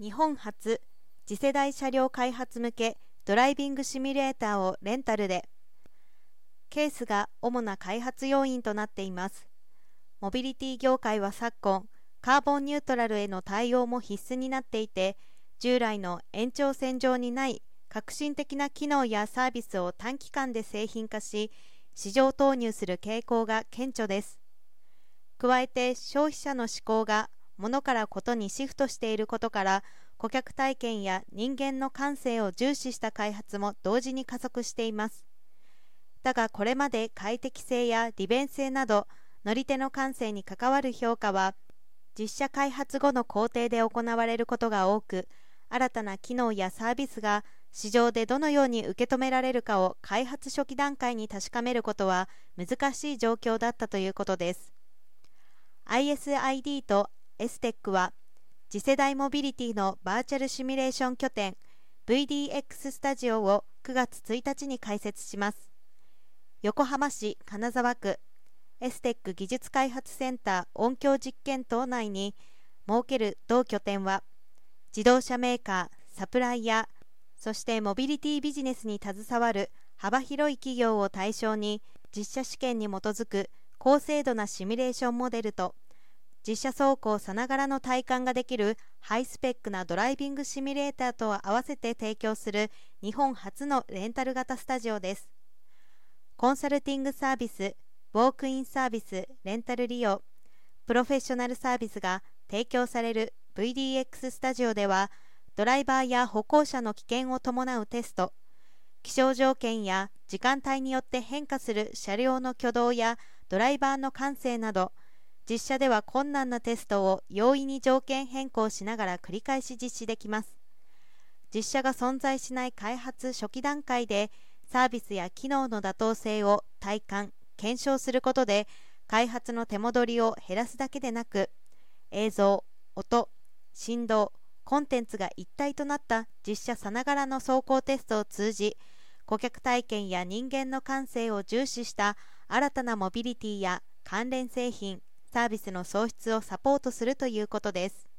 日本初次世代車両開発向けドライビングシミュレーターをレンタルで。ケースが主な開発要因となっています。モビリティ業界は昨今カーボンニュートラルへの対応も必須になっていて従来の延長線上にない革新的な機能やサービスを短期間で製品化し市場投入する傾向が顕著です。加えて消費者の思考が物からことにシフトしていることから顧客体験や人間の感性を重視した開発も同時に加速しています。だがこれまで快適性や利便性など乗り手の感性に関わる評価は実写開発後の工程で行われることが多く新たな機能やサービスが市場でどのように受け止められるかを開発初期段階に確かめることは難しい状況だったということです。ISID と STEC は次世代モビリティのバーチャルシミュレーション拠点 VDX スタジオを9月1日に開設します。横浜市金沢区エステック技術開発センター音響実験棟内に設ける同拠点は自動車メーカー、サプライヤーそしてモビリティビジネスに携わる幅広い企業を対象に実写試験に基づく高精度なシミュレーションモデルと実車走行さながらの体感ができるハイスペックなドライビングシミュレーターと合わせて提供する日本初のレンタル型スタジオです。コンサルティングサービスウォークインサービス、レンタル利用、プロフェッショナルサービスが提供される VDX スタジオでは、ドライバーや歩行者の危険を伴うテスト、気象条件や時間帯によって変化する車両の挙動やドライバーの感性など、実車では困難なテストを容易に条件変更しながら繰り返し実施できます。実車が存在しない開発初期段階で、サービスや機能の妥当性を体感、検証することで開発の手戻りを減らすだけでなく映像、音、振動、コンテンツが一体となった実写さながらの走行テストを通じ顧客体験や人間の感性を重視した新たなモビリティや関連製品サービスの創出をサポートするということです。